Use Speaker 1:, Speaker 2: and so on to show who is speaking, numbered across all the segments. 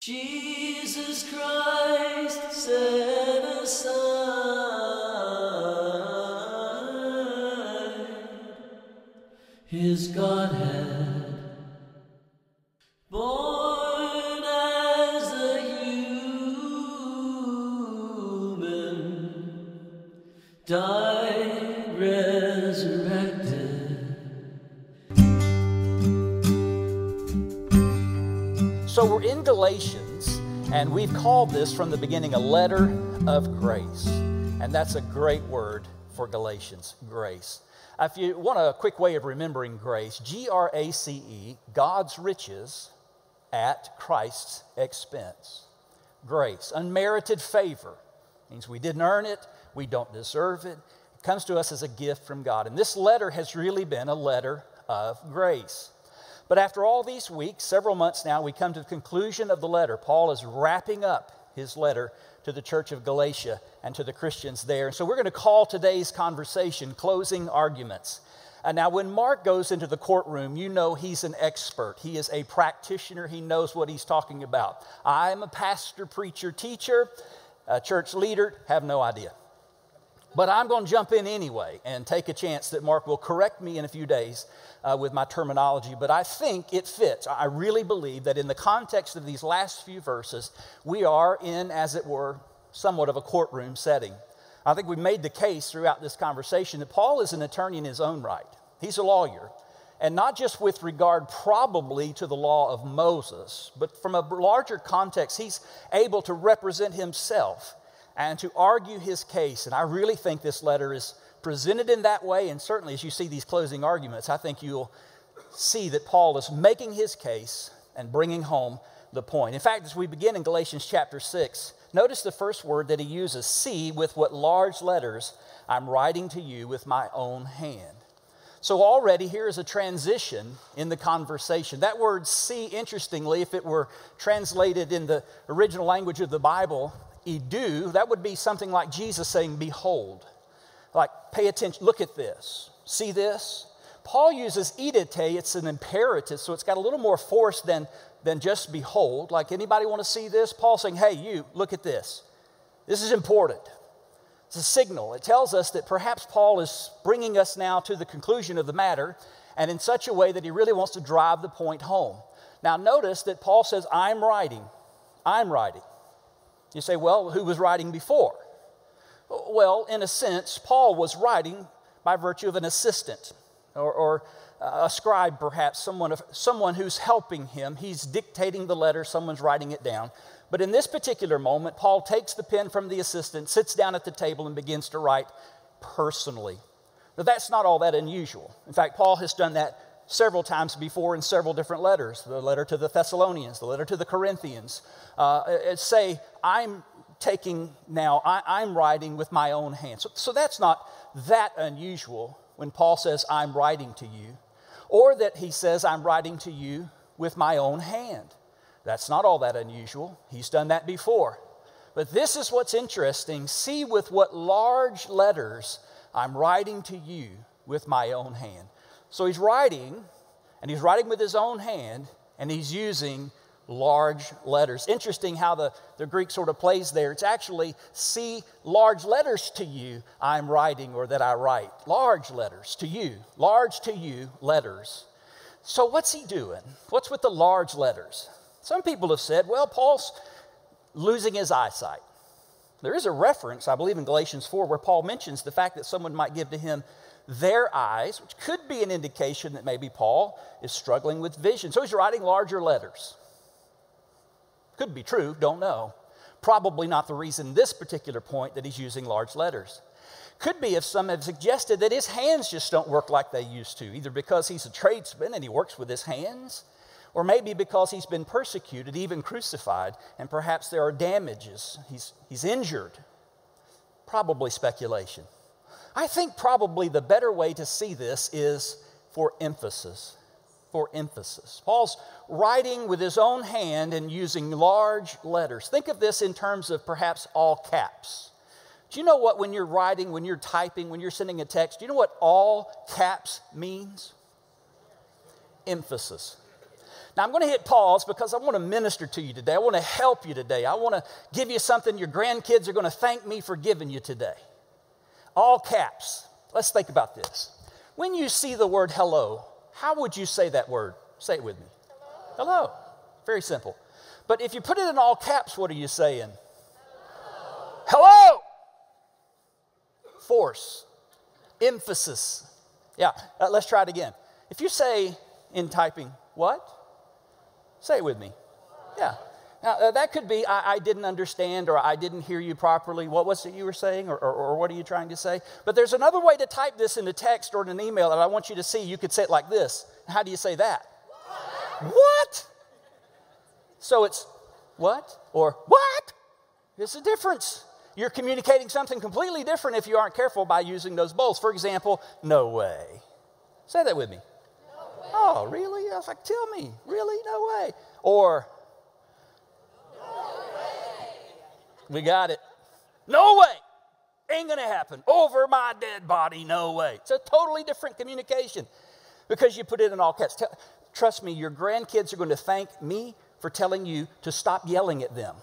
Speaker 1: Jesus Christ set aside his Godhead,
Speaker 2: We're in Galatians, and we've called this from the beginning a letter of grace. And that's a great word for Galatians grace. If you want a quick way of remembering grace, G R A C E, God's riches at Christ's expense. Grace, unmerited favor, means we didn't earn it, we don't deserve it. It comes to us as a gift from God. And this letter has really been a letter of grace. But after all these weeks, several months now, we come to the conclusion of the letter. Paul is wrapping up his letter to the church of Galatia and to the Christians there. So we're going to call today's conversation Closing Arguments. And now, when Mark goes into the courtroom, you know he's an expert. He is a practitioner, he knows what he's talking about. I'm a pastor, preacher, teacher, a church leader, have no idea. But I'm going to jump in anyway and take a chance that Mark will correct me in a few days uh, with my terminology. But I think it fits. I really believe that in the context of these last few verses, we are in, as it were, somewhat of a courtroom setting. I think we've made the case throughout this conversation that Paul is an attorney in his own right, he's a lawyer. And not just with regard, probably, to the law of Moses, but from a larger context, he's able to represent himself and to argue his case. And I really think this letter is presented in that way. And certainly, as you see these closing arguments, I think you'll see that Paul is making his case and bringing home the point. In fact, as we begin in Galatians chapter 6, notice the first word that he uses see with what large letters I'm writing to you with my own hand. So, already here is a transition in the conversation. That word see, interestingly, if it were translated in the original language of the Bible, idou, that would be something like Jesus saying, Behold. Like, pay attention, look at this, see this. Paul uses idite, it's an imperative, so it's got a little more force than, than just behold. Like, anybody want to see this? Paul saying, Hey, you, look at this. This is important. It's a signal. It tells us that perhaps Paul is bringing us now to the conclusion of the matter and in such a way that he really wants to drive the point home. Now, notice that Paul says, I'm writing. I'm writing. You say, well, who was writing before? Well, in a sense, Paul was writing by virtue of an assistant or, or a scribe, perhaps, someone, someone who's helping him. He's dictating the letter, someone's writing it down. But in this particular moment, Paul takes the pen from the assistant, sits down at the table, and begins to write personally. Now, that's not all that unusual. In fact, Paul has done that several times before in several different letters the letter to the Thessalonians, the letter to the Corinthians. Uh, say, I'm taking now, I, am writing with my own hand. So, so that's not that unusual when Paul says, I'm writing to you, or that he says, I'm writing to you with my own hand. That's not all that unusual. He's done that before. But this is what's interesting. See with what large letters I'm writing to you with my own hand. So he's writing, and he's writing with his own hand, and he's using large letters. Interesting how the, the Greek sort of plays there. It's actually, see large letters to you I'm writing or that I write. Large letters to you, large to you letters. So what's he doing? What's with the large letters? Some people have said, well, Paul's losing his eyesight. There is a reference, I believe, in Galatians 4 where Paul mentions the fact that someone might give to him their eyes, which could be an indication that maybe Paul is struggling with vision. So he's writing larger letters. Could be true, don't know. Probably not the reason this particular point that he's using large letters. Could be if some have suggested that his hands just don't work like they used to, either because he's a tradesman and he works with his hands, or maybe because he's been persecuted, even crucified, and perhaps there are damages. He's, he's injured. Probably speculation. I think probably the better way to see this is for emphasis. For emphasis. Paul's writing with his own hand and using large letters. Think of this in terms of perhaps all caps. Do you know what, when you're writing, when you're typing, when you're sending a text, do you know what all caps means? Emphasis. Now, I'm going to hit pause because I want to minister to you today. I want to help you today. I want to give you something your grandkids are going to thank me for giving you today. All caps. Let's think about this. When you see the word hello, how would you say that word? Say it with me. Hello. hello. Very simple. But if you put it in all caps, what are you saying? Hello. hello. Force, emphasis. Yeah, uh, let's try it again. If you say in typing, what? Say it with me. Yeah. Now, uh, that could be I, I, didn't understand or I didn't hear you properly. What was it you were saying or, or, or, what are you trying to say? But there's another way to type this in a text or in an email that I want you to see. You could say it like this. How do you say that? What? what? So it's what or what? There's a difference. You're communicating something completely different if you aren't careful by using those bowls. For example, no way. Say that with me. Oh, really? I was like, tell me, really? No way. Or, no way. We got it. No way. Ain't gonna happen. Over my dead body, no way. It's a totally different communication because you put it in all caps. Trust me, your grandkids are going to thank me for telling you to stop yelling at them.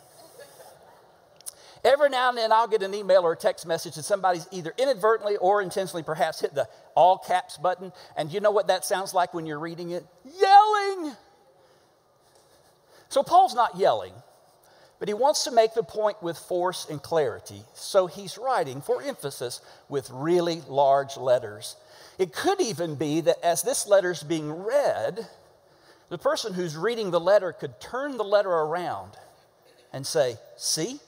Speaker 2: Every now and then I'll get an email or a text message and somebody's either inadvertently or intentionally perhaps hit the all caps button. And you know what that sounds like when you're reading it? Yelling. So Paul's not yelling, but he wants to make the point with force and clarity. So he's writing for emphasis with really large letters. It could even be that as this letter's being read, the person who's reading the letter could turn the letter around and say, See?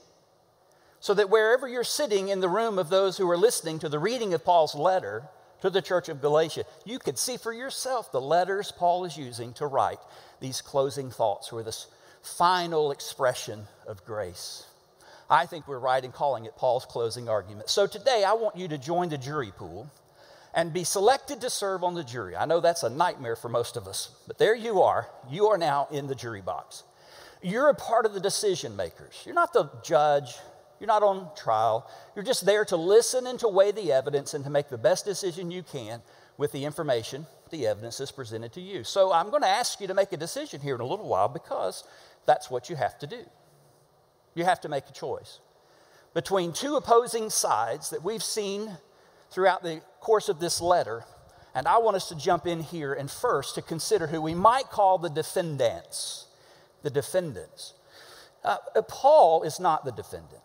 Speaker 2: so that wherever you're sitting in the room of those who are listening to the reading of Paul's letter to the church of Galatia, you could see for yourself the letters Paul is using to write these closing thoughts or this final expression of grace. I think we're right in calling it Paul's closing argument. So today, I want you to join the jury pool and be selected to serve on the jury. I know that's a nightmare for most of us, but there you are. You are now in the jury box. You're a part of the decision makers. You're not the judge, you're not on trial. You're just there to listen and to weigh the evidence and to make the best decision you can with the information, the evidence is presented to you. So I'm going to ask you to make a decision here in a little while because that's what you have to do. You have to make a choice between two opposing sides that we've seen throughout the course of this letter. And I want us to jump in here and first to consider who we might call the defendants. The defendants. Uh, Paul is not the defendant.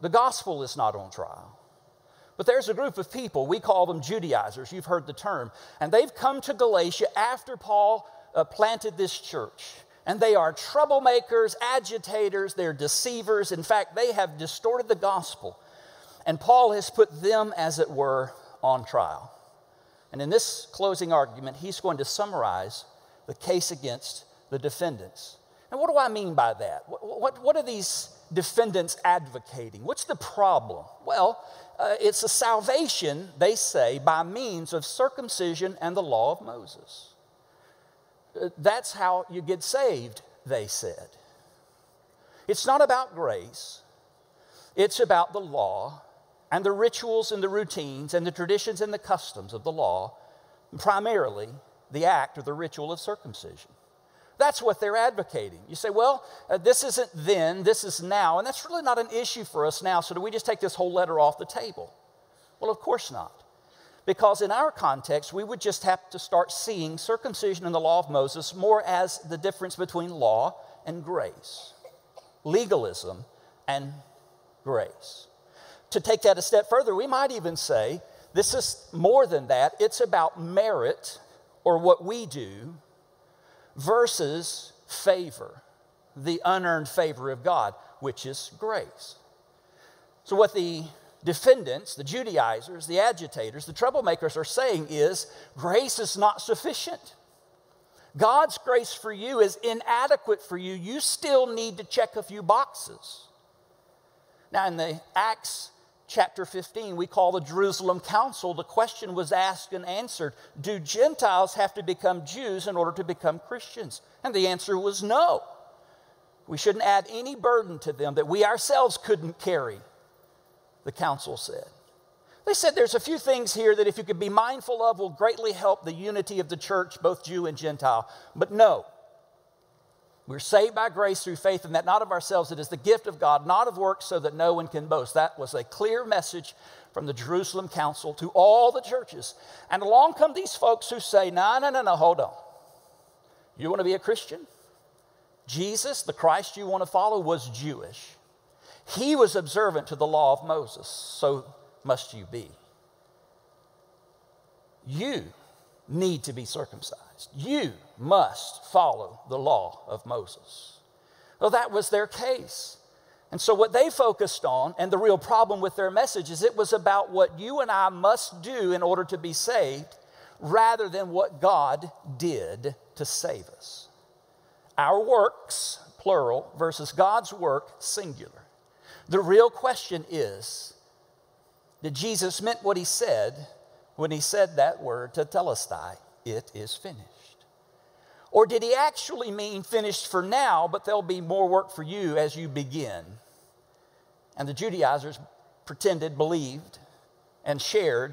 Speaker 2: The gospel is not on trial. But there's a group of people, we call them Judaizers, you've heard the term, and they've come to Galatia after Paul uh, planted this church. And they are troublemakers, agitators, they're deceivers. In fact, they have distorted the gospel. And Paul has put them, as it were, on trial. And in this closing argument, he's going to summarize the case against the defendants. And what do I mean by that? What, what, what are these defendants advocating? What's the problem? Well, uh, it's a salvation, they say, by means of circumcision and the law of Moses. That's how you get saved, they said. It's not about grace, it's about the law and the rituals and the routines and the traditions and the customs of the law, primarily the act or the ritual of circumcision. That's what they're advocating. You say, well, uh, this isn't then, this is now, and that's really not an issue for us now, so do we just take this whole letter off the table? Well, of course not. Because in our context, we would just have to start seeing circumcision in the law of Moses more as the difference between law and grace, legalism and grace. To take that a step further, we might even say this is more than that. It's about merit or what we do versus favor, the unearned favor of God, which is grace. So, what the defendants, the Judaizers, the agitators, the troublemakers are saying is grace is not sufficient. God's grace for you is inadequate for you. You still need to check a few boxes. Now, in the Acts chapter 15, we call the Jerusalem Council, the question was asked and answered Do Gentiles have to become Jews in order to become Christians? And the answer was no. We shouldn't add any burden to them that we ourselves couldn't carry, the council said. They said there's a few things here that if you could be mindful of will greatly help the unity of the church, both Jew and Gentile. But no, We're saved by grace through faith, and that not of ourselves. It is the gift of God, not of works, so that no one can boast. That was a clear message from the Jerusalem Council to all the churches. And along come these folks who say, No, no, no, no, hold on. You want to be a Christian? Jesus, the Christ you want to follow, was Jewish. He was observant to the law of Moses, so must you be. You need to be circumcised. You must follow the law of Moses. Well, that was their case. And so, what they focused on, and the real problem with their message, is it was about what you and I must do in order to be saved rather than what God did to save us. Our works, plural, versus God's work, singular. The real question is did Jesus meant what he said when he said that word tetelestai, it is finished? Or did he actually mean finished for now, but there'll be more work for you as you begin? And the Judaizers pretended, believed, and shared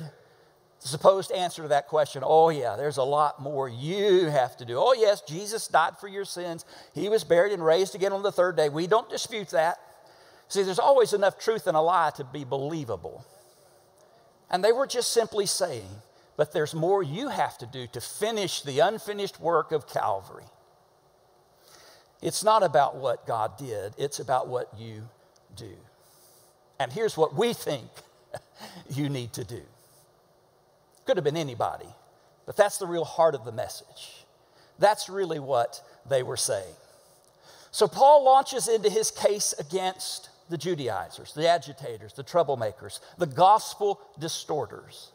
Speaker 2: the supposed answer to that question oh, yeah, there's a lot more you have to do. Oh, yes, Jesus died for your sins. He was buried and raised again on the third day. We don't dispute that. See, there's always enough truth in a lie to be believable. And they were just simply saying, but there's more you have to do to finish the unfinished work of Calvary. It's not about what God did, it's about what you do. And here's what we think you need to do. Could have been anybody, but that's the real heart of the message. That's really what they were saying. So Paul launches into his case against the Judaizers, the agitators, the troublemakers, the gospel distorters.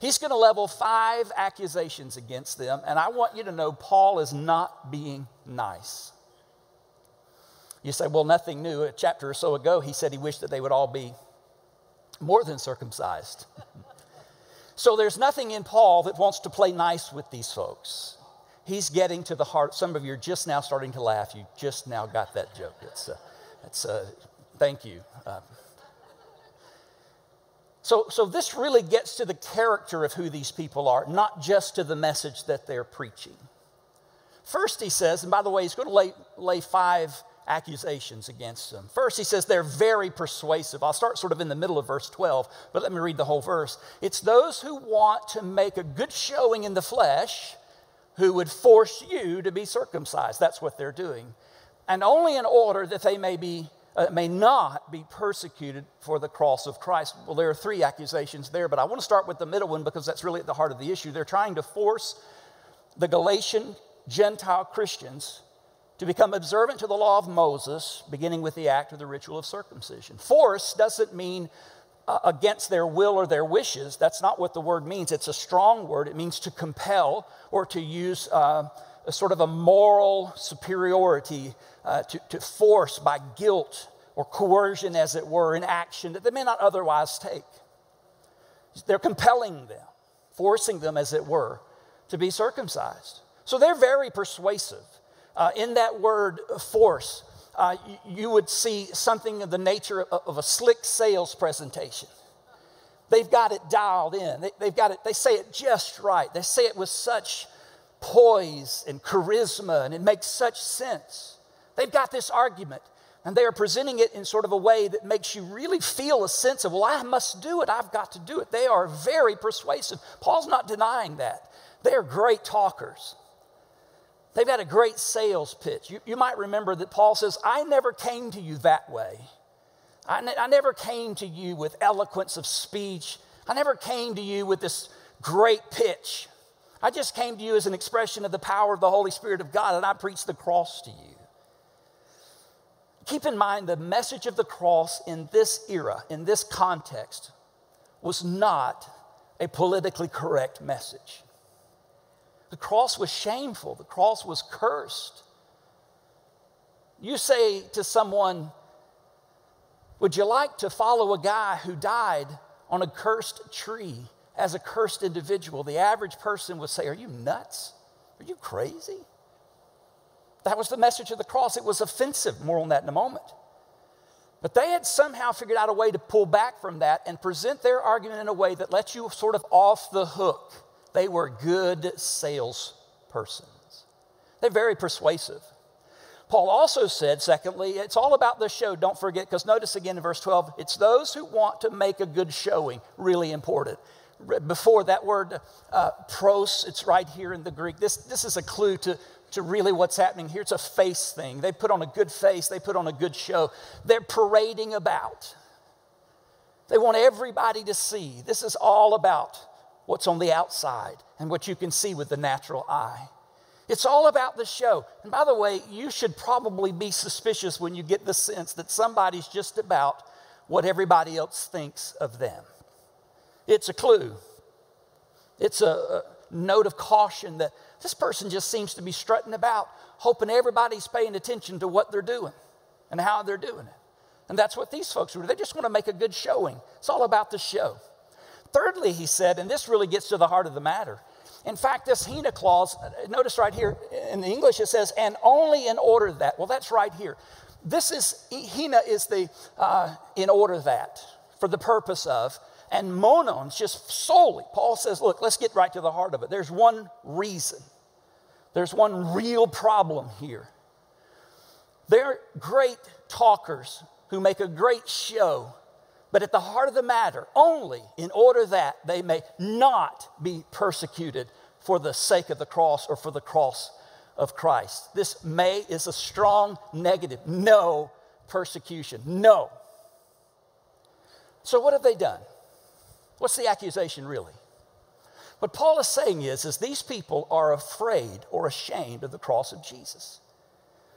Speaker 2: He's going to level five accusations against them, and I want you to know Paul is not being nice. You say, well, nothing new. A chapter or so ago, he said he wished that they would all be more than circumcised. so there's nothing in Paul that wants to play nice with these folks. He's getting to the heart. Some of you are just now starting to laugh. You just now got that joke. It's, uh, it's uh, thank you. Uh, so, so this really gets to the character of who these people are, not just to the message that they're preaching. First, he says, and by the way, he's going to lay, lay five accusations against them. First, he says they're very persuasive. I'll start sort of in the middle of verse 12, but let me read the whole verse. It's those who want to make a good showing in the flesh who would force you to be circumcised. That's what they're doing. And only in order that they may be may not be persecuted for the cross of Christ. Well, there are three accusations there, but I want to start with the middle one because that's really at the heart of the issue. They're trying to force the Galatian Gentile Christians to become observant to the law of Moses, beginning with the act of the ritual of circumcision. Force doesn't mean uh, against their will or their wishes. That's not what the word means. It's a strong word. It means to compel or to use uh, a sort of a moral superiority uh, to, to force by guilt or coercion, as it were, in action that they may not otherwise take. They're compelling them, forcing them, as it were, to be circumcised. So they're very persuasive. Uh, in that word force, uh, you, would see something of the nature of, a slick sales presentation. They've got it dialed in. They, they've got it, they say it just right. They say it with such poise and charisma, and it makes such sense. They've got this argument, and they are presenting it in sort of a way that makes you really feel a sense of, well, I must do it. I've got to do it. They are very persuasive. Paul's not denying that. They are great talkers. They've got a great sales pitch. You, you might remember that Paul says, I never came to you that way. I, ne- I never came to you with eloquence of speech. I never came to you with this great pitch. I just came to you as an expression of the power of the Holy Spirit of God, and I preached the cross to you. Keep in mind the message of the cross in this era, in this context, was not a politically correct message. The cross was shameful, the cross was cursed. You say to someone, Would you like to follow a guy who died on a cursed tree as a cursed individual? The average person would say, Are you nuts? Are you crazy? That was the message of the cross. It was offensive. More on that in a moment. But they had somehow figured out a way to pull back from that and present their argument in a way that lets you sort of off the hook. They were good salespersons. They're very persuasive. Paul also said, secondly, it's all about the show. Don't forget, because notice again in verse 12, it's those who want to make a good showing, really important. Before that word uh, pros, it's right here in the Greek. This, this is a clue to, to really what's happening here. It's a face thing. They put on a good face, they put on a good show. They're parading about. They want everybody to see. This is all about what's on the outside and what you can see with the natural eye. It's all about the show. And by the way, you should probably be suspicious when you get the sense that somebody's just about what everybody else thinks of them. It's a clue, it's a, note of caution that this person just seems to be strutting about, hoping everybody's paying attention to what they're doing and how they're doing it. And that's what these folks do. They just want to make a good showing. It's all about the show. Thirdly, he said, and this really gets to the heart of the matter, in fact, this hina clause, notice right here in the English it says, and only in order that. Well, that's right here. This is, hina is the uh, in order that, for the purpose of, and monons just solely. Paul says, look, let's get right to the heart of it. There's one reason, there's one real problem here. They're great talkers who make a great show but at the heart of the matter, only in order that they may not be persecuted for the sake of the cross or for the cross of Christ. This may is a strong negative. No persecution. No. So, what have they done? What's the accusation really? What Paul is saying is, is these people are afraid or ashamed of the cross of Jesus.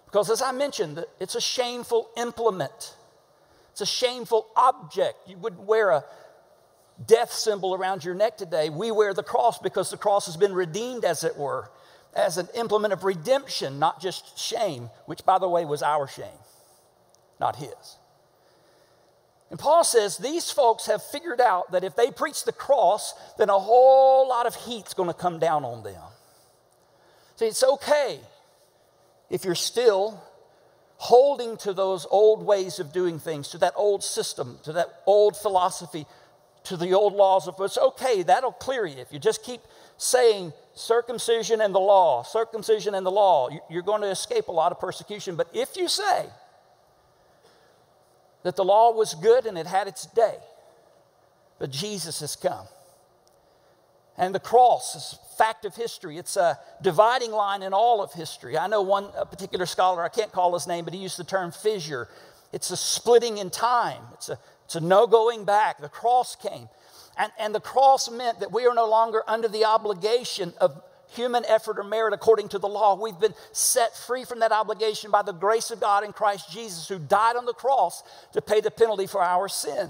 Speaker 2: Because as I mentioned, it's a shameful implement. It's a shameful object. You wouldn't wear a death symbol around your neck today. We wear the cross because the cross has been redeemed, as it were, as an implement of redemption, not just shame, which, by the way, was our shame, not his. And Paul says these folks have figured out that if they preach the cross, then a whole lot of heat's going to come down on them. See, it's okay if you're still holding to those old ways of doing things, to that old system, to that old philosophy, to the old laws of it's okay, that'll clear you. If you just keep saying circumcision and the law, circumcision and the law, you're going to escape a lot of persecution. But if you say that the law was good and it had its day, but Jesus has come, and the cross is fact of history. It's a dividing line in all of history. I know one particular scholar, I can't call his name, but he used the term fissure. It's a splitting in time, it's a, it's a no going back. The cross came. And, and the cross meant that we are no longer under the obligation of human effort or merit according to the law. We've been set free from that obligation by the grace of God in Christ Jesus, who died on the cross to pay the penalty for our sin.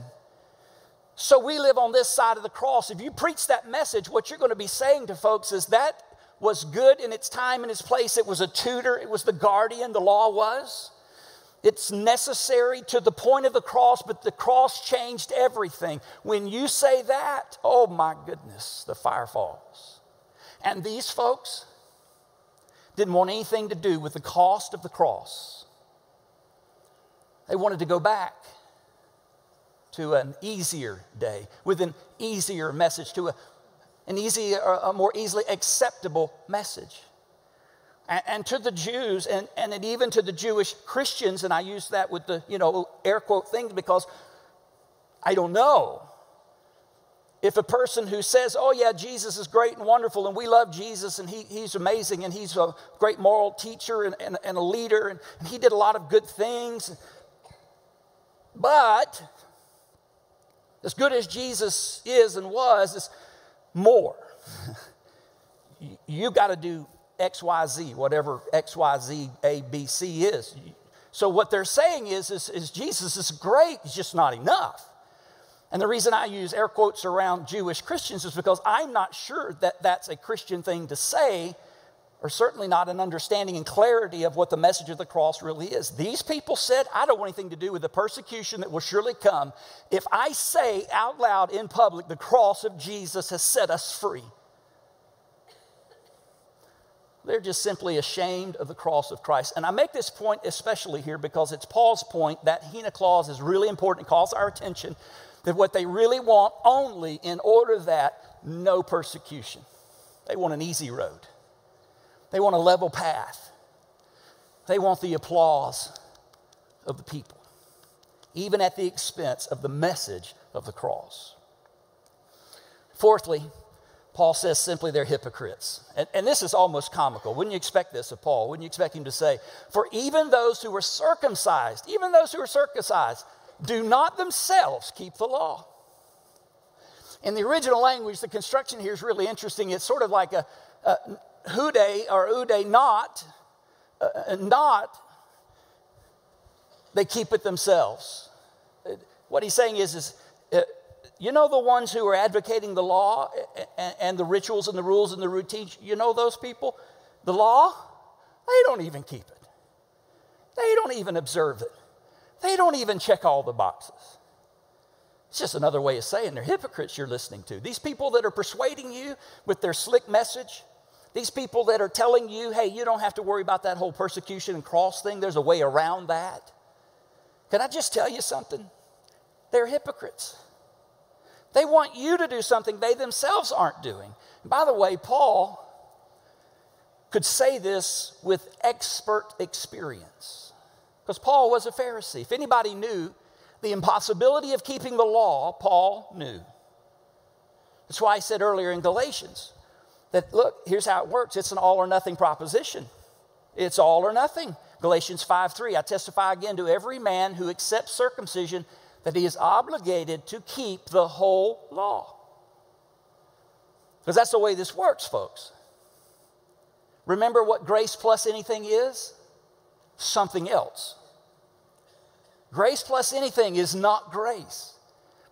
Speaker 2: So we live on this side of the cross. If you preach that message, what you're going to be saying to folks is that was good in its time and its place. It was a tutor, it was the guardian, the law was. It's necessary to the point of the cross, but the cross changed everything. When you say that, oh my goodness, the fire falls. And these folks didn't want anything to do with the cost of the cross. They wanted to go back to an easier day, with an easier message, to a, an easier, a more easily acceptable message. And, and to the Jews, and, and even to the Jewish Christians, and I use that with the, you know, air quote things because I don't know. If a person who says, oh, yeah, Jesus is great and wonderful, and we love Jesus, and he, he's amazing, and he's a great moral teacher and, and, and a leader, and, and he did a lot of good things, but as good as Jesus is and was, is more. You've got to do X, Y, Z, whatever X, Y, Z, A, B, C is. So what they're saying is, is, is Jesus is great, it's just not enough. And the reason I use air quotes around Jewish Christians is because I'm not sure that that's a Christian thing to say or certainly not an understanding and clarity of what the message of the cross really is. These people said, I don't want anything to do with the persecution that will surely come if I say out loud in public, the cross of Jesus has set us free. They're just simply ashamed of the cross of Christ. And I make this point especially here because it's Paul's point that Hina clause is really important. It calls our attention that what they really want only in order that no persecution. They want an easy road. They want a level path. They want the applause of the people, even at the expense of the message of the cross. Fourthly, Paul says simply they're hypocrites. And, and, this is almost comical. Wouldn't you expect this of Paul? Wouldn't you expect him to say, For even those who were circumcised, even those who were circumcised, do not themselves keep the law. In the original language, the construction here is really interesting. It's sort of like a, a hude or ude not, uh, not, they keep it themselves. What he's saying is, is uh, you know the ones who are advocating the law and, and the rituals and the rules and the routines, you know those people? The law, they don't even keep it. They don't even observe it. They don't even check all the boxes. It's just another way of saying they're hypocrites you're listening to. These people that are persuading you with their slick message, these people that are telling you, hey, you don't have to worry about that whole persecution and cross thing, there's a way around that. Can I just tell you something? They're hypocrites. They want you to do something they themselves aren't doing. By the way, Paul could say this with expert experience because Paul was a Pharisee. If anybody knew the impossibility of keeping the law, Paul knew. That's why I said earlier in Galatians that, look, here's how it works it's an all or nothing proposition. It's all or nothing. Galatians 5 3, I testify again to every man who accepts circumcision that he is obligated to keep the whole law. Because that's the way this works, folks. Remember what grace plus anything is? Something else. Grace plus anything is not grace.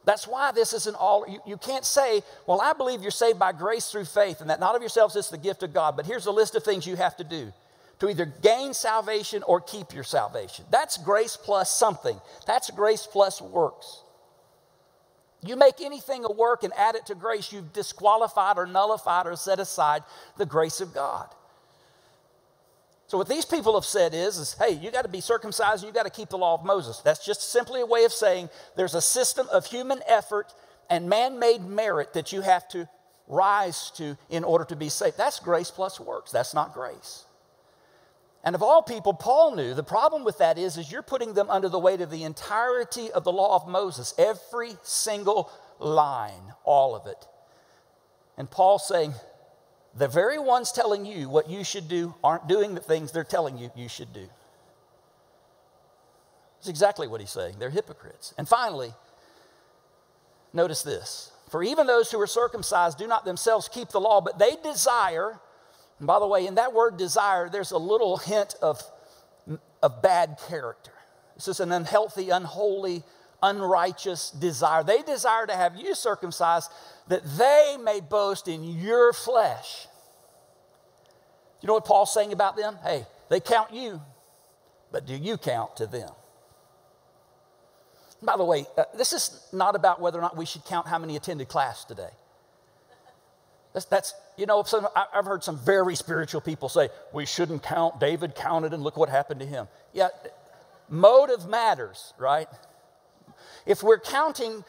Speaker 2: That's why this is an all, you, you can't say, well, I believe you're saved by grace through faith and that not of yourselves is the gift of God, but here's a list of things you have to do to either gain salvation or keep your salvation. That's grace plus something. That's grace plus works. You make anything a work and add it to grace, you've disqualified or nullified or set aside the grace of God. So what these people have said is, is hey, you got to be circumcised and you got to keep the law of Moses. That's just simply a way of saying there's a system of human effort and man-made merit that you have to rise to in order to be saved. That's grace plus works. That's not grace. And of all people, Paul knew the problem with that is, is you're putting them under the weight of the entirety of the law of Moses, every single line, all of it. And Paul's saying, the very ones telling you what you should do aren't doing the things they're telling you you should do. That's exactly what he's saying. They're hypocrites. And finally, notice this. For even those who are circumcised do not themselves keep the law, but they desire, and by the way, in that word desire, there's a little hint of, of bad character. This is an unhealthy, unholy, unrighteous desire. They desire to have you circumcised that they may boast in your flesh. You know what Paul's saying about them? Hey, they count you, but do you count to them? By the way, uh, this is not about whether or not we should count how many attended class today. That's, that's you know, some, I've heard some very spiritual people say, we shouldn't count. David counted and look what happened to him. Yeah, motive matters, right? If we're counting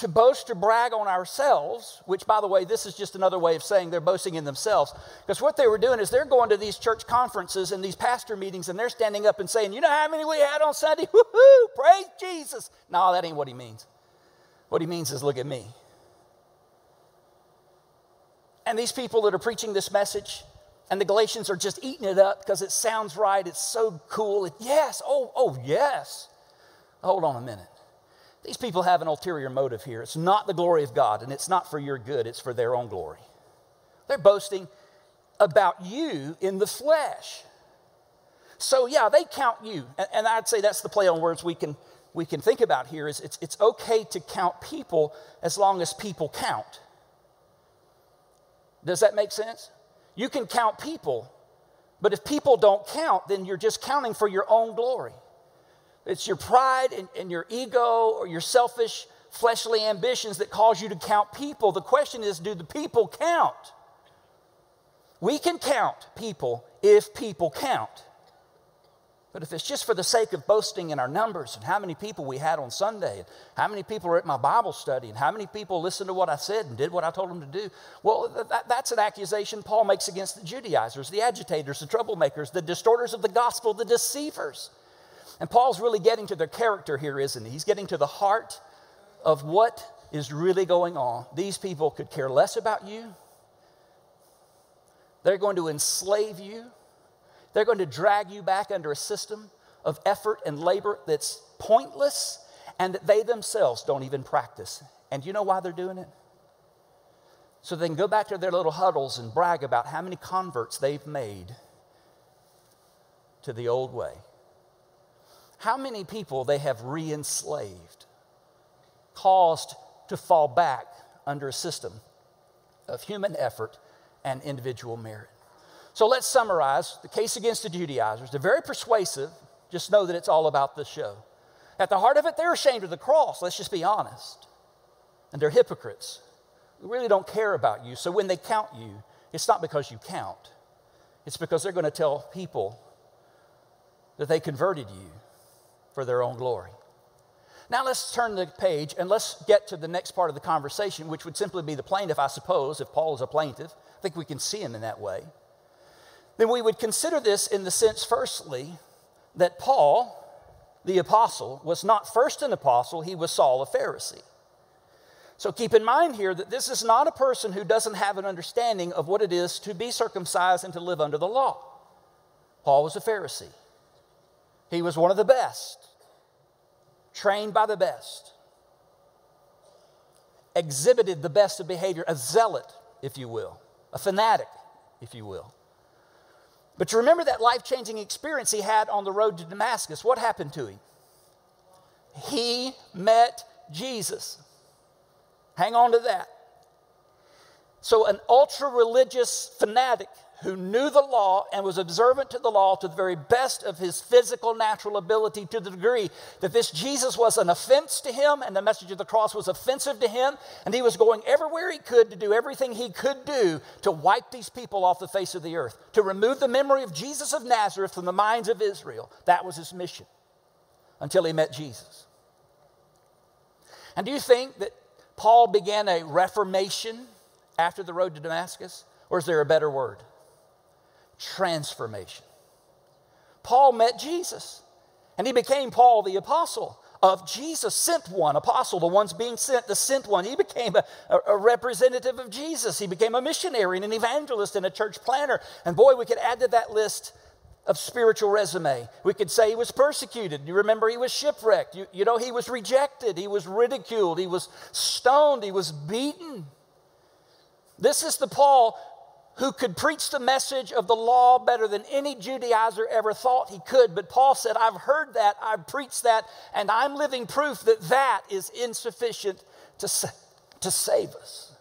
Speaker 2: to boast or brag on ourselves, which, by the way, this is just another way of saying they're boasting in themselves. Because what they were doing is they're going to these church conferences and these pastor meetings and they're standing up and saying, You know how many we had on Sunday? Woohoo! Praise Jesus. No, that ain't what he means. What he means is, Look at me. And these people that are preaching this message, and the Galatians are just eating it up because it sounds right. It's so cool. It, yes. Oh, oh, yes. Hold on a minute. These people have an ulterior motive here. It's not the glory of God, and it's not for your good, it's for their own glory. They're boasting about you in the flesh. So, yeah, they count you. And, I'd say that's the play on words we can, we can think about here is it's, it's okay to count people as long as people count. Does that make sense? You can count people, but if people don't count, then you're just counting for your own glory. It's your pride and, and your ego or your selfish fleshly ambitions that cause you to count people. The question is do the people count? We can count people if people count. But if it's just for the sake of boasting in our numbers and how many people we had on Sunday, and how many people were at my Bible study, and how many people listened to what I said and did what I told them to do, well, that, that's an accusation Paul makes against the Judaizers, the agitators, the troublemakers, the distorters of the gospel, the deceivers. And Paul's really getting to their character here, isn't he? He's getting to the heart of what is really going on. These people could care less about you, they're going to enslave you. They're going to drag you back under a system of effort and labor that's pointless and that they themselves don't even practice. And you know why they're doing it? So they can go back to their little huddles and brag about how many converts they've made to the old way. How many people they have re enslaved, caused to fall back under a system of human effort and individual merit. So let's summarize the case against the Judaizers. They're very persuasive. Just know that it's all about the show. At the heart of it, they're ashamed of the cross. Let's just be honest. And they're hypocrites. We really don't care about you. So when they count you, it's not because you count, it's because they're going to tell people that they converted you for their own glory. Now let's turn the page and let's get to the next part of the conversation, which would simply be the plaintiff, I suppose, if Paul is a plaintiff. I think we can see him in that way then we would consider this in the sense, firstly, that Paul, the apostle, was not first an apostle, he was Saul, a Pharisee. So keep in mind here that this is not a person who doesn't have an understanding of what it is to be circumcised and to live under the law. Paul was a Pharisee, he was one of the best, trained by the best, exhibited the best of behavior, a zealot, if you will, a fanatic, if you will. But you remember that life changing experience he had on the road to Damascus. What happened to him? He met Jesus. Hang on to that. So, an ultra religious fanatic who knew the law and was observant to the law to the very best of his physical natural ability to the degree that this Jesus was an offense to him and the message of the cross was offensive to him. And he was going everywhere he could to do everything he could do to wipe these people off the face of the earth to remove the memory of Jesus of Nazareth from the minds of Israel. That was his mission until he met Jesus. And do you think that Paul began a reformation after the road to Damascus? Or is there a better word transformation. Paul met Jesus, and he became Paul the apostle of Jesus, sent one, apostle, the ones being sent, the sent one. He became a, a, representative of Jesus. He became a missionary and an evangelist and a church planner. And boy, we could add to that list of spiritual resume. We could say he was persecuted. You remember he was shipwrecked. You, you know, he was rejected. He was ridiculed. He was stoned. He was beaten. This is the Paul who could preach the message of the law better than any Judaizer ever thought he could. But Paul said, I've heard that, I've preached that, and I'm living proof that that is insufficient to, sa- to save us.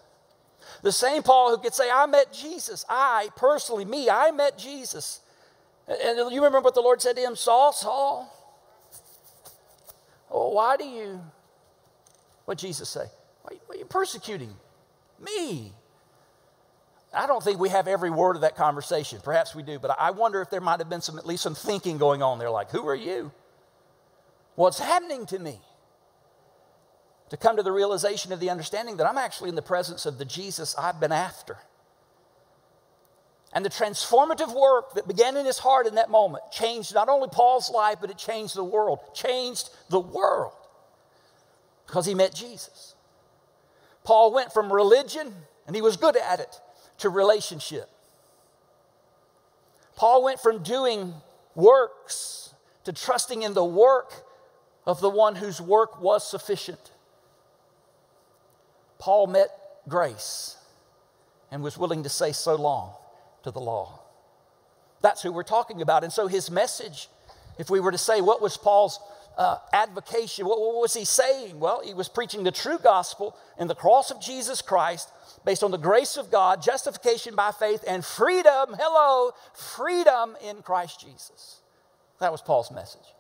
Speaker 2: The same Paul who could say, I met Jesus. I, personally, me, I met Jesus. And you remember what the Lord said to him Saul, Saul, oh, why do you, what Jesus say? Why, why are you persecuting me? I don't think we have every word of that conversation. Perhaps we do, but I wonder if there might have been some, at least some thinking going on there, like, who are you? What's happening to me? To come to the realization of the understanding that I'm actually in the presence of the Jesus I've been after. And the transformative work that began in his heart in that moment changed not only Paul's life, but it changed the world. Changed the world because he met Jesus. Paul went from religion, and he was good at it, to relationship. Paul went from doing works to trusting in the work of the one whose work was sufficient. Paul met grace and was willing to say so long to the law. That's who we're talking about. And so his message, if we were to say, what was Paul's uh, advocation? What, what was he saying? Well, he was preaching the true gospel in the cross of Jesus Christ based on the grace of God, justification by faith, and freedom, hello, freedom in Christ Jesus. That was Paul's message.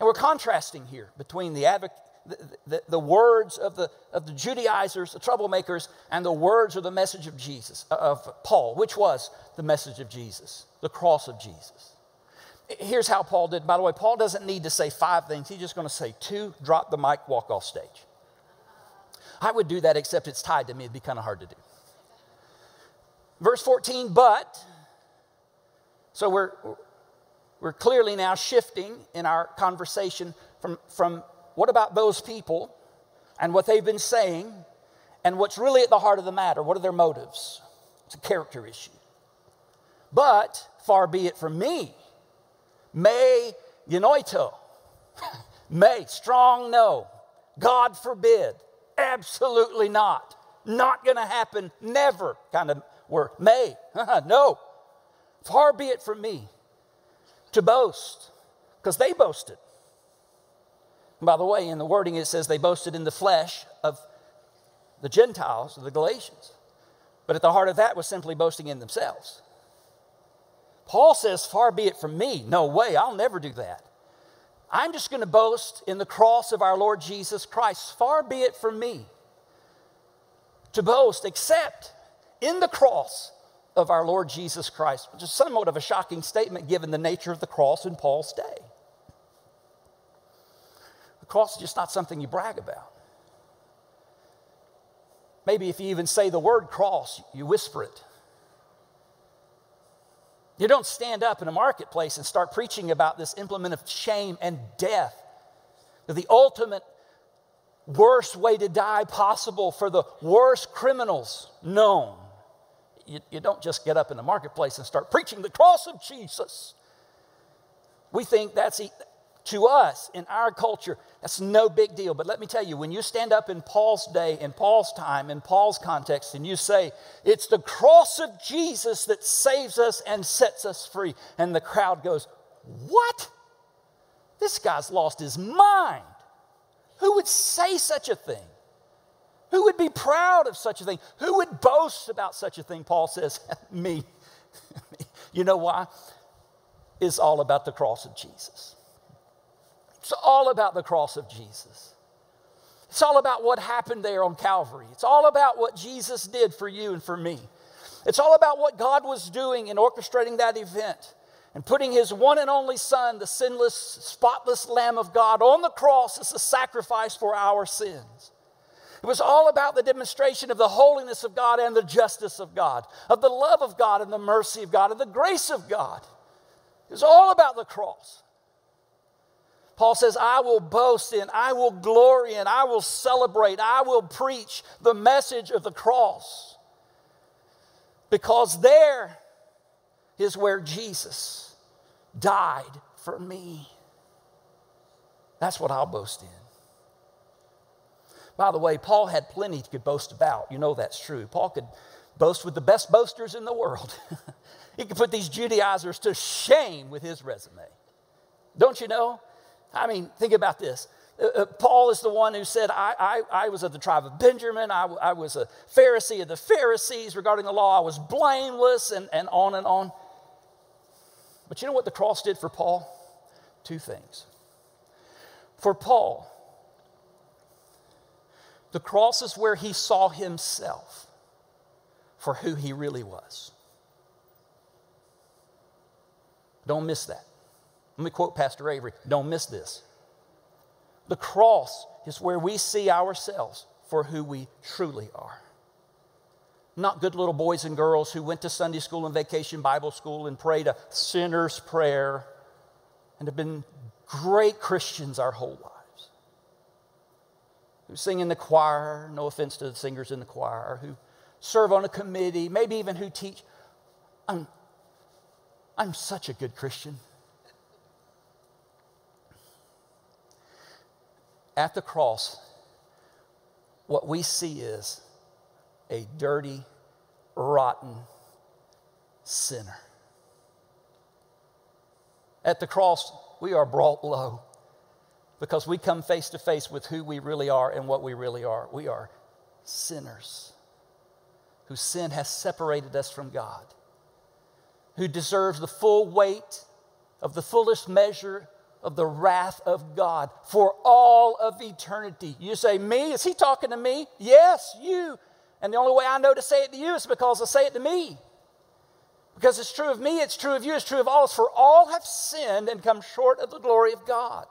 Speaker 2: And we're contrasting here between the, the, the, the, words of the, of the Judaizers, the troublemakers, and the words of the message of Jesus, of Paul, which was the message of Jesus, the cross of Jesus. Here's how Paul did. By the way, Paul doesn't need to say five things. He's just going to say two, drop the mic, walk off stage. I would do that, except it's tied to me. It'd be kind of hard to do. Verse 14, but, so we're, we're clearly now shifting in our conversation from, from what about those people and what they've been saying and what's really at the heart of the matter. What are their motives? It's a character issue. But far be it from me. May genoito. May, strong no. God forbid. Absolutely not. Not going to happen. Never kind of word. May. no. Far be it from me to boast, because they boasted. by the way, in the wording it says they boasted in the flesh of the Gentiles, of the Galatians. But at the heart of that was simply boasting in themselves. Paul says, Far be it from me. No way, I'll never do that. I'm just going to boast in the cross of our Lord Jesus Christ. Far be it from me to boast, except in the cross of our Lord Jesus Christ, which is somewhat of a shocking statement given the nature of the cross in Paul's day. The cross is just not something you brag about. Maybe if you even say the word cross, you whisper it. You don't stand up in a marketplace and start preaching about this implement of shame and death. The ultimate worst way to die possible for the worst criminals known. You, you don't just get up in the marketplace and start preaching the cross of Jesus. We think that's, to us, in our culture, that's no big deal. But let me tell you, when you stand up in Paul's day, in Paul's time, in Paul's context, and you say, It's the cross of Jesus that saves us and sets us free, and the crowd goes, What? This guy's lost his mind. Who would say such a thing? Who would be proud of such a thing? Who would boast about such a thing? Paul says, Me. you know why? It's all about the cross of Jesus. It's all about the cross of Jesus. It's all about what happened there on Calvary. It's all about what Jesus did for you and for me. It's all about what God was doing in orchestrating that event and putting his one and only Son, the sinless, spotless Lamb of God, on the cross as a sacrifice for our sins. It was all about the demonstration of the holiness of God and the justice of God, of the love of God and the mercy of God and the grace of God. It was all about the cross. Paul says, I will boast in, I will glory in, I will celebrate, I will preach the message of the cross. Because there is where Jesus died for me. That's what I'll boast in. By the way, Paul had plenty to boast about. You know that's true. Paul could boast with the best boasters in the world. he could put these Judaizers to shame with his resume. Don't you know? I mean, think about this. Uh, uh, Paul is the one who said, I, I, I was of the tribe of Benjamin. I, I, was a Pharisee of the Pharisees regarding the law. I was blameless, and, and on and on. But you know what the cross did for Paul? Two things. For Paul, the cross is where he saw himself for who he really was. Don't miss that. Let me quote Pastor Avery don't miss this. The cross is where we see ourselves for who we truly are. Not good little boys and girls who went to Sunday school and vacation Bible school and prayed a sinner's prayer and have been great Christians our whole lives. Who sing in the choir, no offense to the singers in the choir, who serve on a committee, maybe even who teach. I'm, I'm such a good Christian. At the cross, what we see is a dirty, rotten sinner. At the cross, we are brought low because we come face to face with who we really are and what we really are. We are sinners whose sin has separated us from God, who deserves the full weight of the fullest measure of the wrath of God for all of eternity. You say, Me? Is he talking to me? Yes, you. And the only way I know to say it to you is because I say it to me. Because it's true of me, it's true of you, it's true of all us. For all have sinned and come short of the glory of God.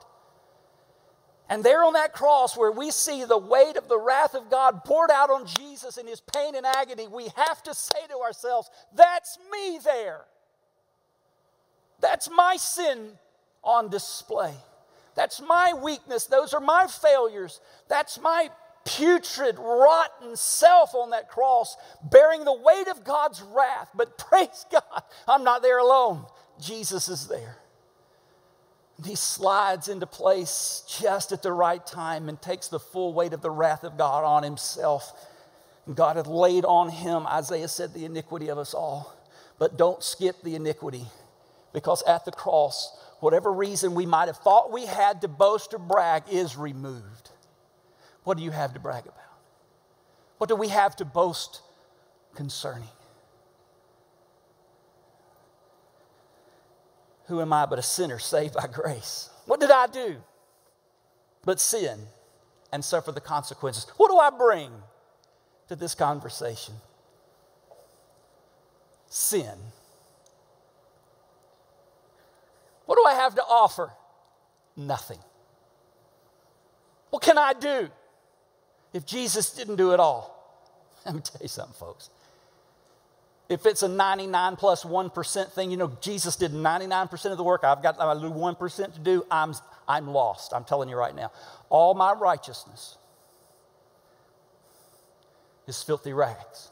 Speaker 2: And there on that cross, where we see the weight of the wrath of God poured out on Jesus in his pain and agony, we have to say to ourselves, That's me there. That's my sin on display. That's my weakness. Those are my failures. That's my putrid, rotten self on that cross, bearing the weight of God's wrath. But praise God, I'm not there alone. Jesus is there. He slides into place just at the right time and takes the full weight of the wrath of God on himself. God had laid on him, Isaiah said, the iniquity of us all. But don't skip the iniquity because at the cross, whatever reason we might have thought we had to boast or brag is removed. What do you have to brag about? What do we have to boast concerning? Who am I but a sinner saved by grace? What did I do but sin and suffer the consequences? What do I bring to this conversation? Sin. What do I have to offer? Nothing. What can I do if Jesus didn't do it all? Let me tell you something, folks. If it's a 99 plus 1 thing, you know, Jesus did 99% of the work. I've got a little 1% to do. I'm, I'm lost. I'm telling you right now. All my righteousness is filthy rags.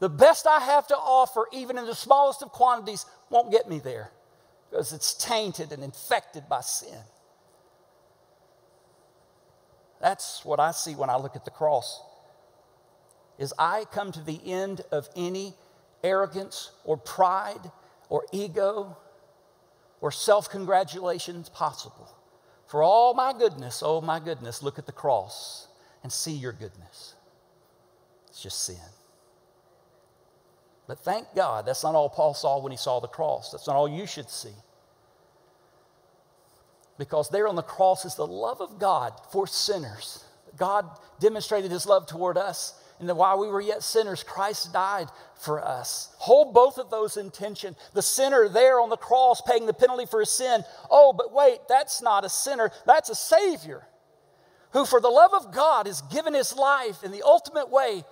Speaker 2: The best I have to offer, even in the smallest of quantities, won't get me there because it's tainted and infected by sin. That's what I see when I look at the cross. Is I come to the end of any arrogance or pride or ego or self-congratulations possible. For all my goodness, oh my goodness, look at the cross and see your goodness. It's just sin. But thank God, that's not all Paul saw when he saw the cross. That's not all you should see. Because there on the cross is the love of God for sinners. God demonstrated his love toward us. And that while we were yet sinners, Christ died for us. Hold both of those in tension. The sinner there on the cross paying the penalty for his sin. Oh, but wait, that's not a sinner, that's a Savior who, for the love of God, has given his life in the ultimate way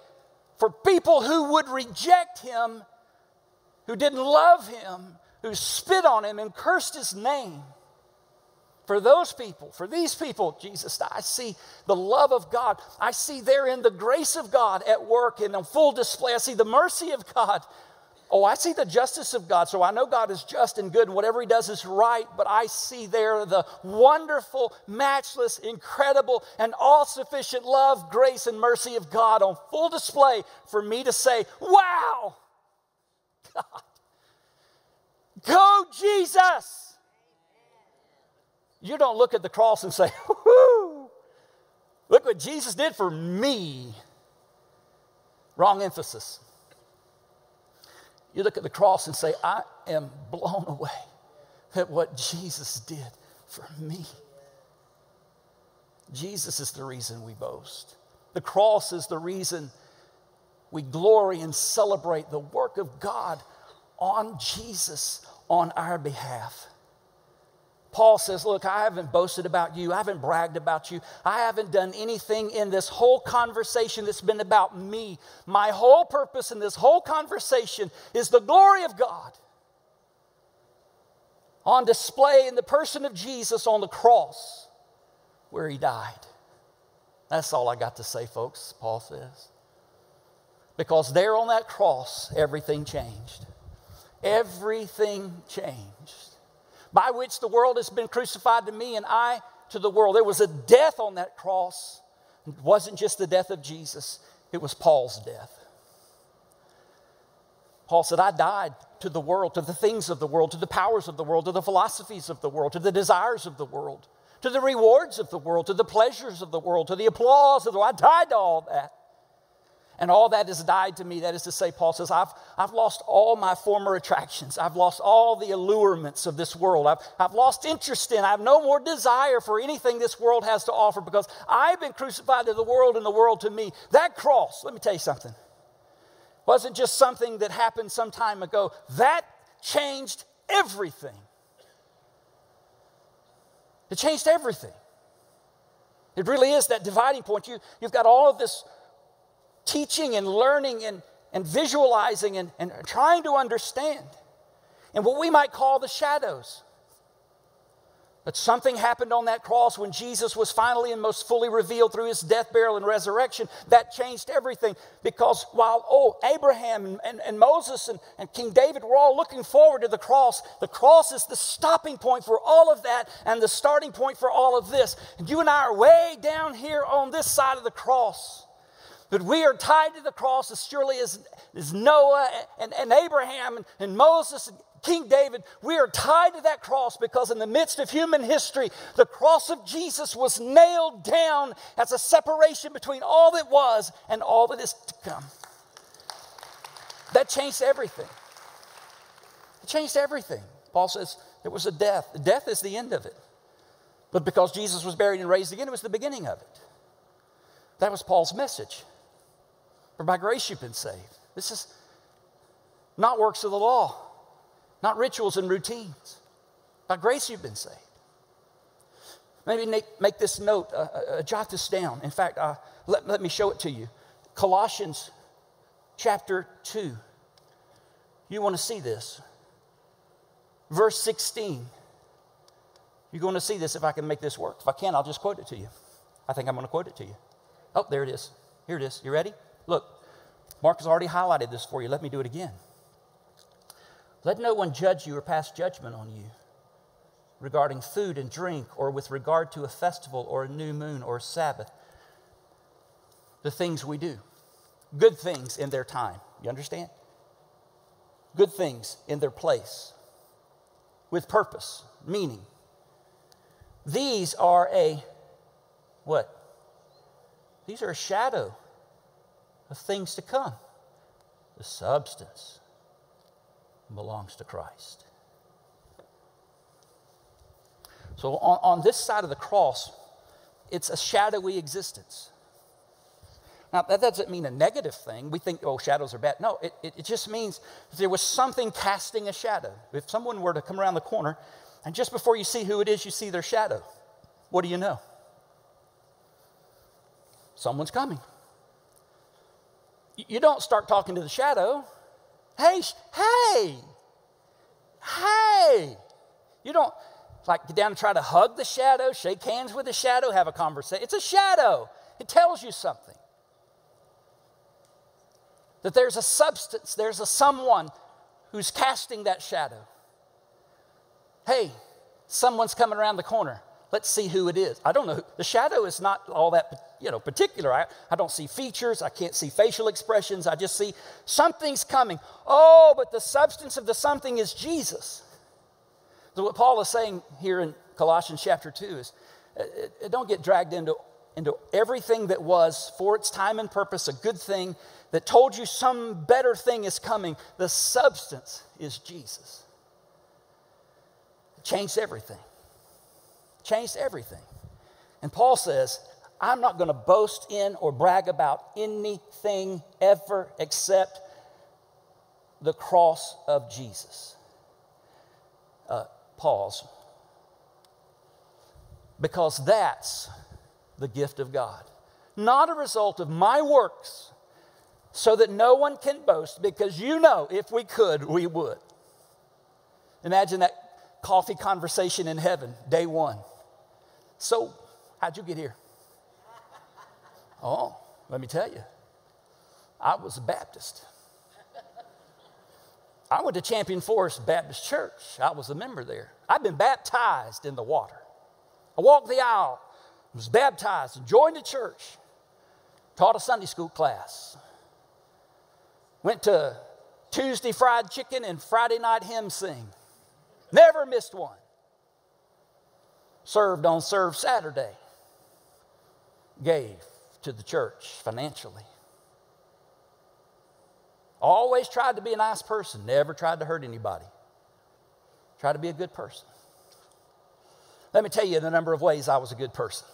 Speaker 2: for people who would reject him, who didn't love him, who spit on him and cursed his name. For those people, for these people, Jesus, I see the love of God. I see therein the grace of God at work in a full display. I see the mercy of God. Oh, I see the justice of God. So I know God is just and good and whatever He does is right, but I see there the wonderful, matchless, incredible, and all sufficient love, grace, and mercy of God on full display for me to say, Wow! God. Go, Jesus! You don't look at the cross and say, look what Jesus did for me. Wrong emphasis. You look at the cross and say, I am blown away at what Jesus did for me. Jesus is the reason we boast. The cross is the reason we glory and celebrate the work of God on Jesus on our behalf. Paul says, Look, I haven't boasted about you. I haven't bragged about you. I haven't done anything in this whole conversation that's been about me. My whole purpose in this whole conversation is the glory of God on display in the person of Jesus on the cross where he died. That's all I got to say, folks, Paul says. Because there on that cross, everything changed. Everything changed by which the world has been crucified to me and I to the world. There was a death on that cross. It wasn't just the death of Jesus, it was Paul's death. Paul said, I died to the world, to the things of the world, to the powers of the world, to the philosophies of the world, to the desires of the world, to the rewards of the world, to the pleasures of the world, to the applause of the world. I died to all that. And all that has died to me. That is to say, Paul says, I've, I've lost all my former attractions. I've lost all the allurements of this world. I've, I've lost interest in, I have no more desire for anything this world has to offer because I've been crucified to the world and the world to me. That cross, let me tell you something. wasn't just something that happened some time ago. That changed everything. It changed everything. It really is that dividing point. You, you've got all of this teaching and learning and, and visualizing and, and trying to understand. And what we might call the shadows. But something happened on that cross when Jesus was finally and most fully revealed through his death, burial, and resurrection. That changed everything because while, oh, Abraham and, and, Moses and, and King David were all looking forward to the cross, the cross is the stopping point for all of that and the starting point for all of this. And you and I are way down here on this side of the cross. But we are tied to the cross as surely as, as Noah and, and Abraham and, and Moses and King David, we are tied to that cross because in the midst of human history, the cross of Jesus was nailed down as a separation between all that was and all that is to come. That changed everything. It changed everything. Paul says there was a death. Death is the end of it. But because Jesus was buried and raised again, it was the beginning of it. That was Paul's message. For by grace you've been saved. This is not works of the law not rituals and routines. By grace, you've been saved. Maybe make, make this note, uh, uh, uh, jot this down. In fact, uh, let, let me show it to you. Colossians chapter 2. You want to see this. Verse 16. You're going to see this if I can make this work. If I can, I'll just quote it to you. I think I'm going to quote it to you. Oh, there it is. Here it is. You ready? Look, Mark has already highlighted this for you. Let me do it again. Let no one judge you or pass judgment on you regarding food and drink, or with regard to a festival, or a new moon, or a Sabbath. The things we do. Good things in their time. You understand? Good things in their place. With purpose, meaning. These are a what? These are a shadow of things to come. The substance belongs to Christ. So, on, on this side of the cross, it's a shadowy existence. Now, that doesn't mean a negative thing. We think, oh, shadows are bad. No, it, it, it just means there was something casting a shadow. If someone were to come around the corner, and just before you see who it is, you see their shadow, what do you know? Someone's coming. You don't start talking to the shadow. Hey, hey, hey. You don't like get down and try to hug the shadow, shake hands with the shadow, have a conversation. It's a shadow. It tells you something. That there's a substance, there's a someone who's casting that shadow. Hey, someone's coming around the corner. Let's see who it is. I don't know. The shadow is not all that you know particular. I, I don't see features. I can't see facial expressions. I just see something's coming. Oh, but the substance of the something is Jesus. So what Paul is saying here in Colossians chapter 2 is uh, uh, don't get dragged into, into everything that was for its time and purpose a good thing that told you some better thing is coming. The substance is Jesus. It changed everything changed everything. And Paul says, I'm not going to boast in or brag about anything ever except the cross of Jesus. Uh, pause. Because that's the gift of God, not a result of my works, so that no one can boast, because you know if we could, we would. Imagine that coffee conversation in heaven, day one. So, how'd you get here? Oh, let me tell you, I was a Baptist. I went to Champion Forest Baptist Church. I was a member there. I've been baptized in the water. I walked the aisle, was baptized, and joined the church, taught a Sunday school class, went to Tuesday fried chicken and Friday night hymn sing. Never missed one served on Serve Saturday, gave to the church financially. Always tried to be a nice person, never tried to hurt anybody. Tried to be a good person. Let me tell you the number of ways I was a good person.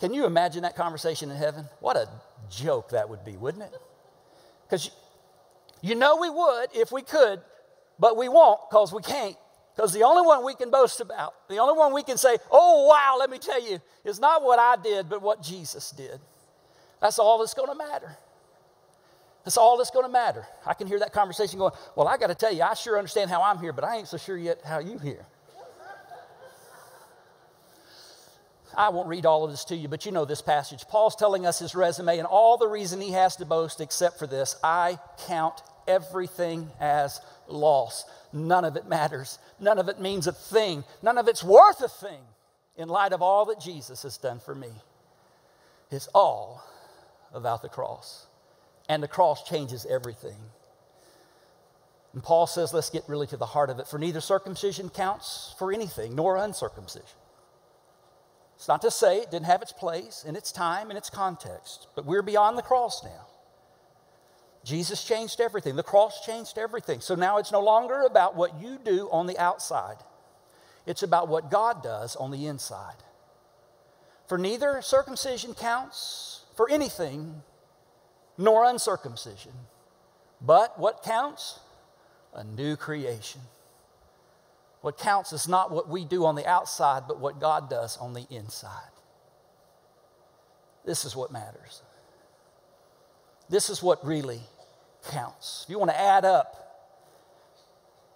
Speaker 2: Can you imagine that conversation in heaven? What a joke that would be, wouldn't it? Because you know we would if we could, but we won't because we can't. Because the only one we can boast about, the only one we can say, oh, wow, let me tell you, is not what I did, but what Jesus did. That's all that's going to matter. That's all that's going to matter. I can hear that conversation going, well, I got to tell you, I sure understand how I'm here, but I ain't so sure yet how you here. I won't read all of this to you, but you know this passage. Paul's telling us his resume and all the reason he has to boast except for this I count everything as loss. None of it matters. None of it means a thing. None of it's worth a thing in light of all that Jesus has done for me. It's all about the cross. And the cross changes everything. And Paul says, let's get really to the heart of it. For neither circumcision counts for anything, nor uncircumcision. It's not to say it didn't have its place in its time and its context, but we're beyond the cross now. Jesus changed everything. The cross changed everything. So now it's no longer about what you do on the outside, it's about what God does on the inside. For neither circumcision counts for anything, nor uncircumcision. But what counts? A new creation. What counts is not what we do on the outside, but what God does on the inside. This is what matters. This is what really counts. If you want to add up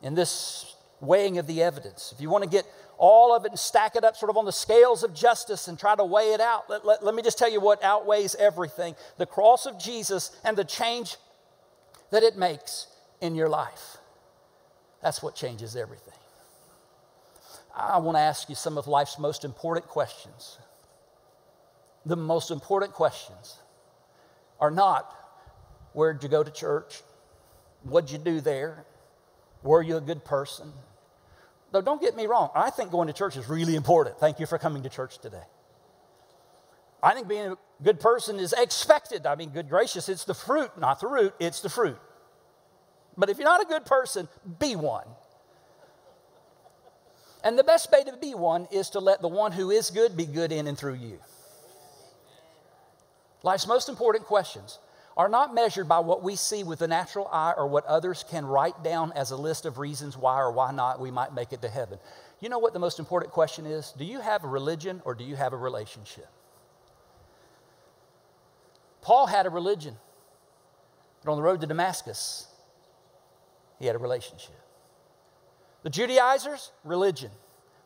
Speaker 2: in this weighing of the evidence, if you want to get all of it and stack it up sort of on the scales of justice and try to weigh it out, let, let, let me just tell you what outweighs everything the cross of Jesus and the change that it makes in your life. That's what changes everything. I want to ask you some of life's most important questions. The most important questions are not where'd you go to church? What'd you do there? Were you a good person? Though don't get me wrong, I think going to church is really important. Thank you for coming to church today. I think being a good person is expected. I mean, good gracious, it's the fruit, not the root, it's the fruit. But if you're not a good person, be one. And the best way to be one is to let the one who is good be good in and through you. Life's most important questions are not measured by what we see with the natural eye or what others can write down as a list of reasons why or why not we might make it to heaven. You know what the most important question is? Do you have a religion or do you have a relationship? Paul had a religion, but on the road to Damascus, he had a relationship. The Judaizers, religion.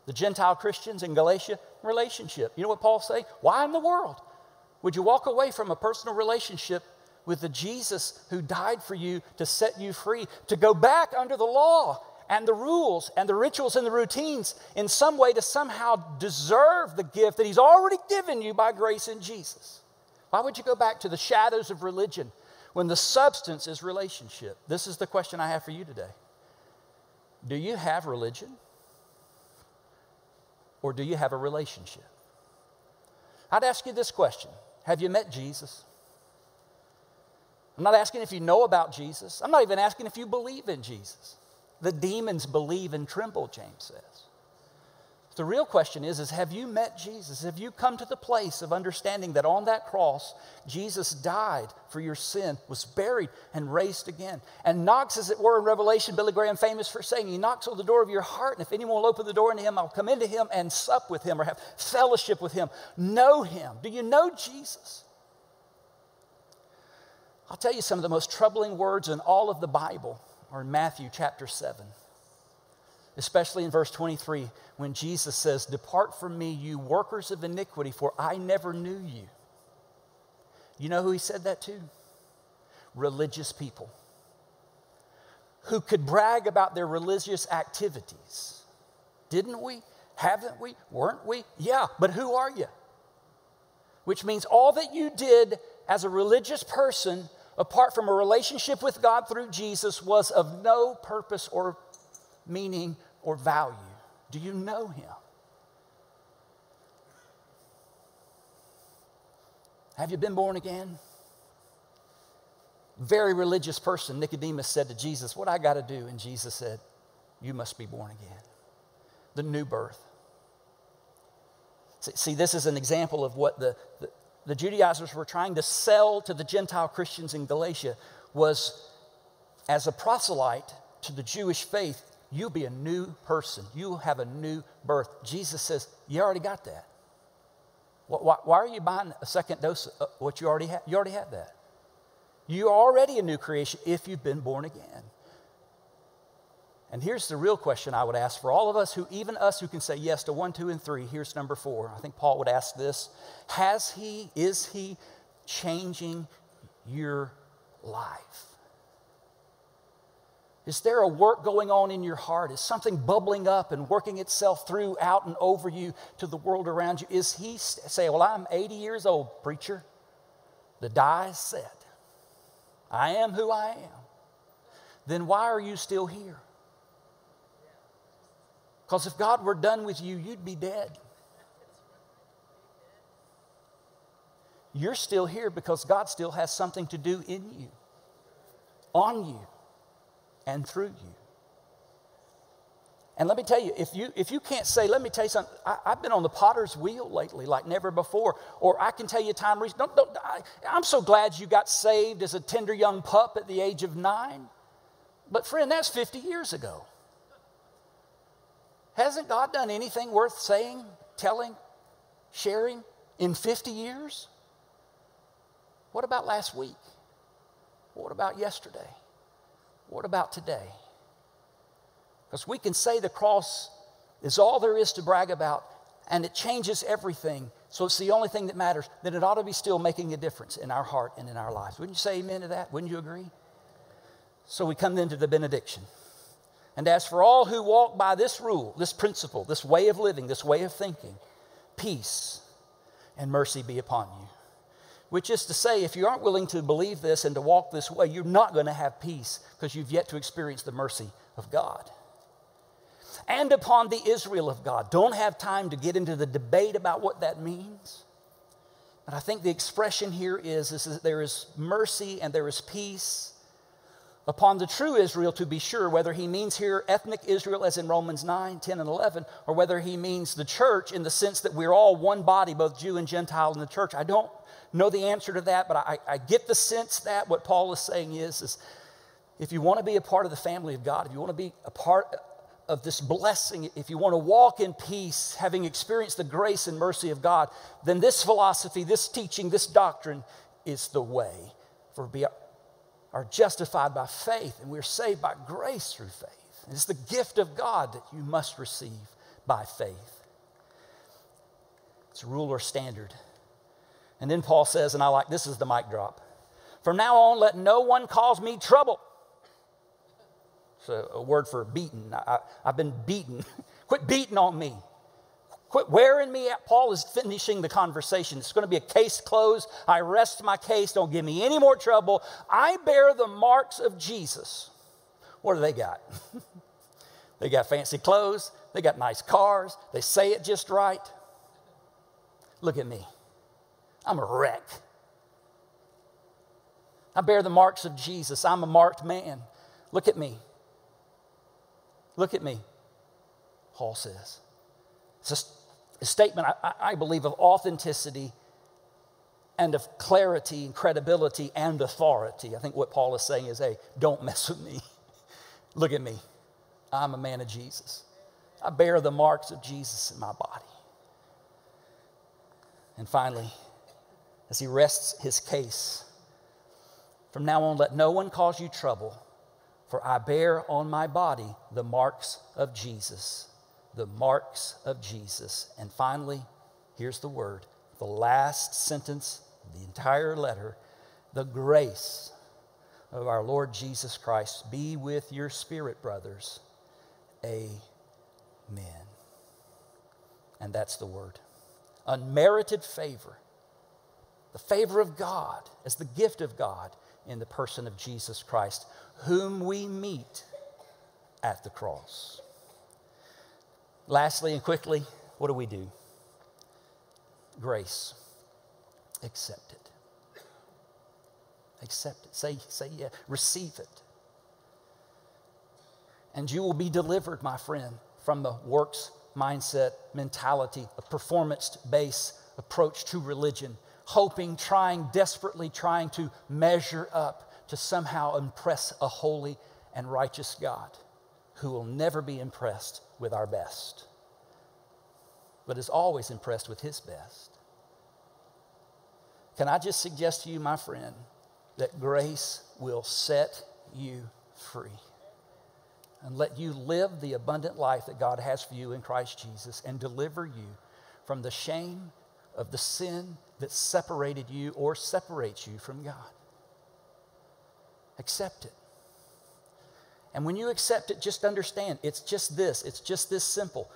Speaker 2: The Gentile Christians in Galatia, relationship. You know what Paul say? Why in the world would you walk away from a personal relationship with the Jesus who died for you to set you free, to go back under the law and the rules and the rituals and the routines in some way to somehow deserve the gift that He's already given you by grace in Jesus? Why would you go back to the shadows of religion when the substance is relationship? This is the question I have for you today. Do you have religion? Or do you have a relationship? I'd ask you this question Have you met Jesus? I'm not asking if you know about Jesus. I'm not even asking if you believe in Jesus. The demons believe and tremble, James says. The real question is, is have you met Jesus? Have you come to the place of understanding that on that cross, Jesus died for your sin, was buried, and raised again? And knocks, as it were, in Revelation, Billy Graham famous for saying, He knocks on the door of your heart, and if anyone will open the door into Him, I'll come into Him and sup with Him or have fellowship with Him. Know Him. Do you know Jesus? I'll tell you some of the most troubling words in all of the Bible are in Matthew chapter 7 especially in verse 23 when Jesus says, Depart from me, you workers of iniquity, for I never knew you. You know who he said that to? Religious people who could brag about their religious activities. Didn't we? Haven't we? Weren't we? Yeah, but who are you? Which means all that you did as a religious person, apart from a relationship with God through Jesus, was of no purpose or meaning, or value? Do you know him? Have you been born again? Very religious person, Nicodemus said to Jesus, What I got to do? And Jesus said, You must be born again. The new birth. See, this is an example of what the, the, the Judaizers were trying to sell to the Gentile Christians in Galatia was as a proselyte to the Jewish faith, you'll be a new person. You'll have a new birth. Jesus says, You already got that. Why, why are you buying a second dose of what you already have? You already have that. You're already a new creation if you've been born again. And here's the real question I would ask for all of us who, even us who can say yes to one, two, and three. Here's number four. I think Paul would ask this Has he, is he changing your life? Is there a work going on in your heart? Is something bubbling up and working itself through, out, and over you to the world around you? Is he say, Well, I'm 80 years old, preacher. The die is set. I am who I am. Then why are you still here? Because if God were done with you, you'd be dead. You're still here because God still has something to do in you, on you, and through you. And let me tell you, if you, if you can't say, let me tell you something, I, have been on the potter's wheel lately like never before. Or I can tell you time, reason. don't, don't, I, I'm so glad you got saved as a tender young pup at the age of nine. But friend, that's 50 years ago. Hasn't God done anything worth saying, telling, sharing in 50 years? What about last week? What about yesterday? What about today? Because we can say the cross is all there is to brag about and it changes everything. So it's the only thing that matters. Then it ought to be still making a difference in our heart and in our lives. Wouldn't you say amen to that? Wouldn't you agree? So we come then to the benediction. And as for all who walk by this rule, this principle, this way of living, this way of thinking, peace and mercy be upon you. Which is to say, if you aren't willing to believe this and to walk this way, you're not going to have peace because you've yet to experience the mercy of God. And upon the Israel of God. Don't have time to get into the debate about what that means. But I think the expression here is, is there is mercy and there is peace upon the true Israel to be sure, whether he means here ethnic Israel as in Romans 9, 10, and 11, or whether he means the church in the sense that we're all one body, both Jew and Gentile in the church. I don't know the answer to that, but I, I get the sense that what Paul is saying is, is if you want to be a part of the family of God, if you want to be a part of this blessing, if you want to walk in peace, having experienced the grace and mercy of God, then this philosophy, this teaching, this doctrine is the way. For are justified by faith and we're saved by grace through faith. It's the gift of God that you must receive by faith. It's a rule or standard. And then Paul says, and I like this is the mic drop. From now on, let no one cause me trouble. So a word for beaten. I, have been beaten. Quit beating on me. Quit wearing me out. Paul is finishing the conversation. It's going to be a case closed. I rest my case. Don't give me any more trouble. I bear the marks of Jesus. What do they got? they got fancy clothes. They got nice cars. They say it just right. Look at me. I'm a wreck. I bear the marks of Jesus. I'm a marked man. Look at me. Look at me, Paul says. It's a, statement, I, I believe, of authenticity and of clarity and credibility and authority. I think what Paul is saying is hey, don't mess with me. Look at me. I'm a man of Jesus. I bear the marks of Jesus in my body. And finally, as he rests his case. From now on, let no one cause you trouble, for I bear on my body the marks of Jesus. The marks of Jesus. And finally, here's the word the last sentence of the entire letter the grace of our Lord Jesus Christ be with your spirit, brothers. Amen. And that's the word. Unmerited favor the favor of God as the gift of God in the person of Jesus Christ, whom we meet at the cross. Lastly and quickly, what do we do? Grace. Accept it. Accept it. Say, say yeah. Receive it. And you will be delivered, my friend, from the works mindset mentality, a performance based approach to religion hoping, trying, desperately trying to measure up to somehow impress a holy and righteous God who will never be impressed with our best, but is always impressed with his best. Can I just suggest to you, my friend, that grace will set you free and let you live the abundant life that God has for you in Christ Jesus and deliver you from the shame of the sin that separated you or separates you from God. Accept it. And when you accept it, just understand it's just this, it's just this simple.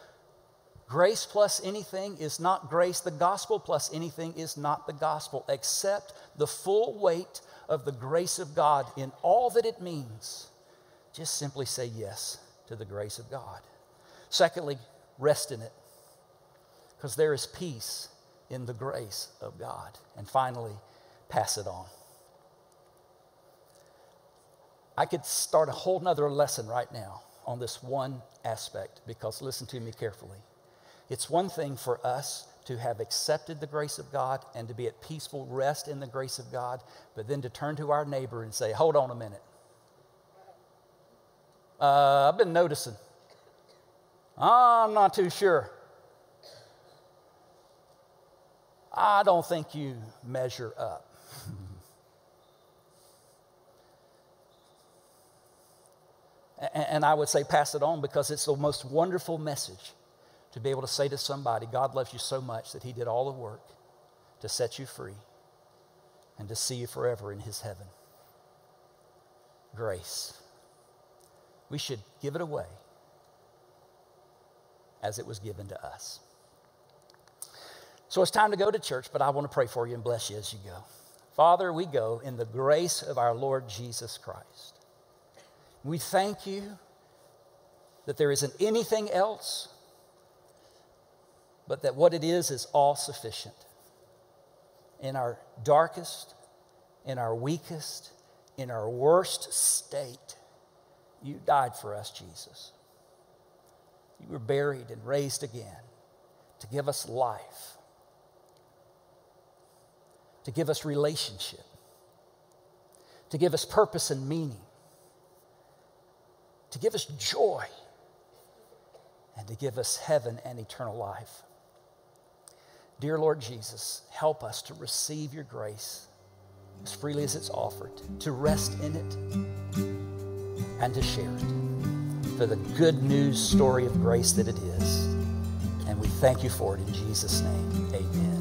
Speaker 2: Grace plus anything is not grace. The gospel plus anything is not the gospel. Accept the full weight of the grace of God in all that it means. Just simply say yes to the grace of God. Secondly, rest in it because there is peace in the grace of God. And finally, pass it on. I could start a whole nother lesson right now on this one aspect because listen to me carefully. It's one thing for us to have accepted the grace of God and to be at peaceful rest in the grace of God, but then to turn to our neighbor and say, Hold on a minute. Uh, I've been noticing. I'm not too sure. I don't think you measure up. And I would say pass it on because it's the most wonderful message to be able to say to somebody, God loves you so much that He did all the work to set you free and to see you forever in His heaven. Grace. We should give it away as it was given to us. So it's time to go to church, but I want to pray for you and bless you as you go. Father, we go in the grace of our Lord Jesus Christ. We thank you that there isn't anything else but that what it is is all sufficient. In our darkest, in our weakest, in our worst state, you died for us, Jesus. You were buried and raised again to give us life, to give us relationship, to give us purpose and meaning, to give us joy, and to give us heaven and eternal life. Dear Lord Jesus, help us to receive your grace as freely as it's offered, to rest in it, and to share it for the good news story of grace that it is. And we thank you for it in Jesus' name. Amen.